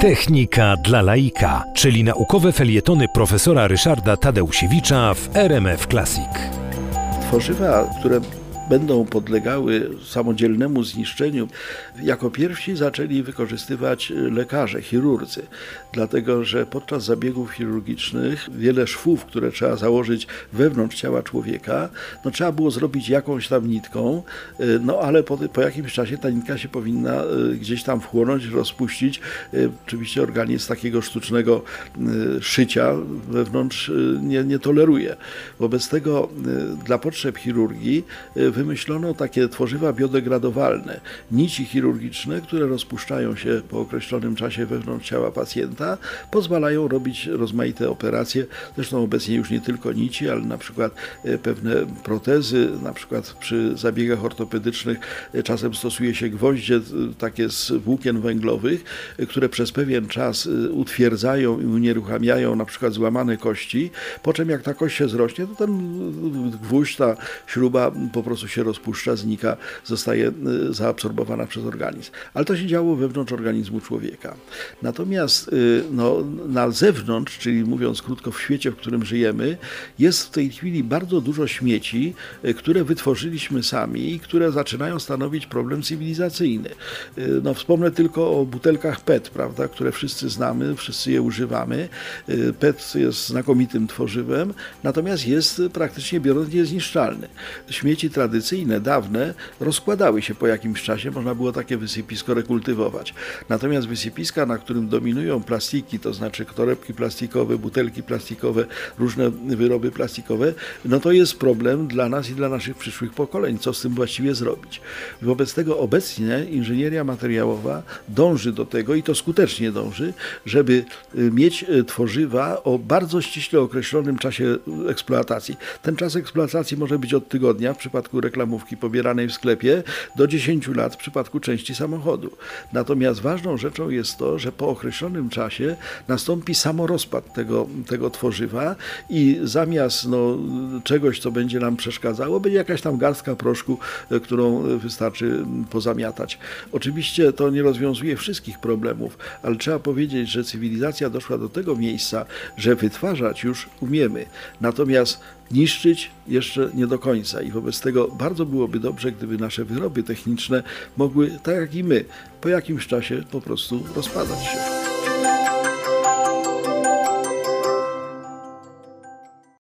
Technika dla laika, czyli naukowe felietony profesora Ryszarda Tadeusiewicza w RMF Classic. Tworzywa, które będą podlegały samodzielnemu zniszczeniu, jako pierwsi zaczęli wykorzystywać lekarze, chirurdzy, dlatego że podczas zabiegów chirurgicznych wiele szwów, które trzeba założyć wewnątrz ciała człowieka, no trzeba było zrobić jakąś tam nitką, no ale po, po jakimś czasie ta nitka się powinna e, gdzieś tam wchłonąć, rozpuścić. Oczywiście organizm takiego sztucznego szycia wewnątrz nie, nie toleruje. Wobec tego dla potrzeb chirurgii wymyślono takie tworzywa biodegradowalne, nici chirurgiczne, które rozpuszczają się po określonym czasie wewnątrz ciała pacjenta, pozwalają robić rozmaite operacje, zresztą obecnie już nie tylko nici, ale na przykład e, pewne protezy, na przykład przy zabiegach ortopedycznych e, czasem stosuje się gwoździe e, takie z włókien węglowych, które przez pewien czas utwierdzają i unieruchamiają na przykład złamane kości, po czym jak ta kość się zrośnie, to ten gwóźdź, ta śruba po prostu się rozpuszcza, znika, zostaje y, zaabsorbowana przez organizm. Ale to się działo wewnątrz organizmu człowieka. Natomiast y, no, na zewnątrz, czyli mówiąc krótko, w świecie, w którym żyjemy, jest w tej chwili bardzo dużo śmieci, y, które wytworzyliśmy sami i które zaczynają stanowić problem cywilizacyjny. No, wspomnę tylko o butelkach PET, prawda, które wszyscy znamy, wszyscy je używamy. PET jest znakomitym tworzywem, natomiast jest praktycznie biorąc niezniszczalny. Śmieci tradycyjne tradycyjne, dawne, rozkładały się po jakimś czasie, można było takie wysypisko rekultywować. Natomiast wysypiska, na którym dominują plastiki, to znaczy torebki plastikowe, butelki plastikowe, różne wyroby plastikowe, no to jest problem dla nas i dla naszych przyszłych pokoleń, co z tym właściwie zrobić. Wobec tego obecnie inżynieria materiałowa dąży do tego i to skutecznie dąży, żeby y, mieć y, tworzywa o bardzo ściśle określonym czasie eksploatacji. Ten czas eksploatacji może być od tygodnia w przypadku reklamówki pobieranej w sklepie do 10 lat w przypadku części samochodu. Natomiast ważną rzeczą jest to, że po określonym czasie nastąpi samorozpad tego, tego tworzywa i zamiast no, czegoś, co będzie nam przeszkadzało, będzie jakaś tam garstka proszku, e, którą wystarczy pozamiatać. Oczywiście to nie rozwiązuje wszystkich problemów, ale trzeba powiedzieć, że cywilizacja doszła do tego miejsca, że wytwarzać już umiemy. Natomiast niszczyć jeszcze nie do końca i wobec tego bardzo byłoby dobrze, gdyby nasze wyroby techniczne mogły, tak jak i my, po jakimś czasie po prostu rozpadać się.